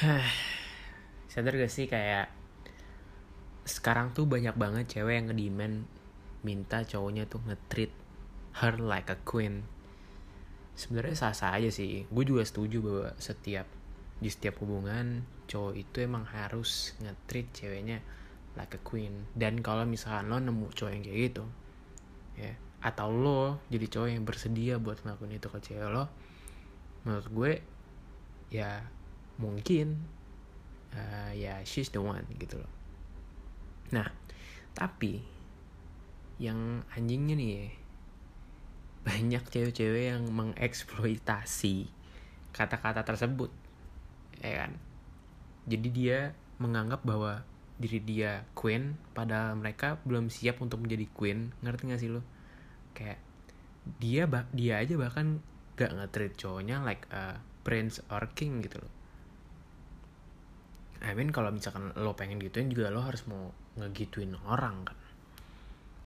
sadar gak sih kayak sekarang tuh banyak banget cewek yang ngedemand minta cowoknya tuh nge-treat her like a queen. Sebenarnya sah sah aja sih. Gue juga setuju bahwa setiap di setiap hubungan cowok itu emang harus nge-treat ceweknya like a queen. Dan kalau misalkan lo nemu cowok yang kayak gitu ya atau lo jadi cowok yang bersedia buat ngelakuin itu ke cewek lo menurut gue ya mungkin uh, ya she's the one gitu loh. Nah tapi yang anjingnya nih ya, banyak cewek-cewek yang mengeksploitasi kata-kata tersebut ya kan? Jadi dia menganggap bahwa diri dia queen pada mereka belum siap untuk menjadi queen ngerti gak sih lo? Kayak dia dia aja bahkan gak nge-treat cowoknya like a prince or king gitu loh I mean kalau misalkan lo pengen gituin juga lo harus mau ngegituin orang kan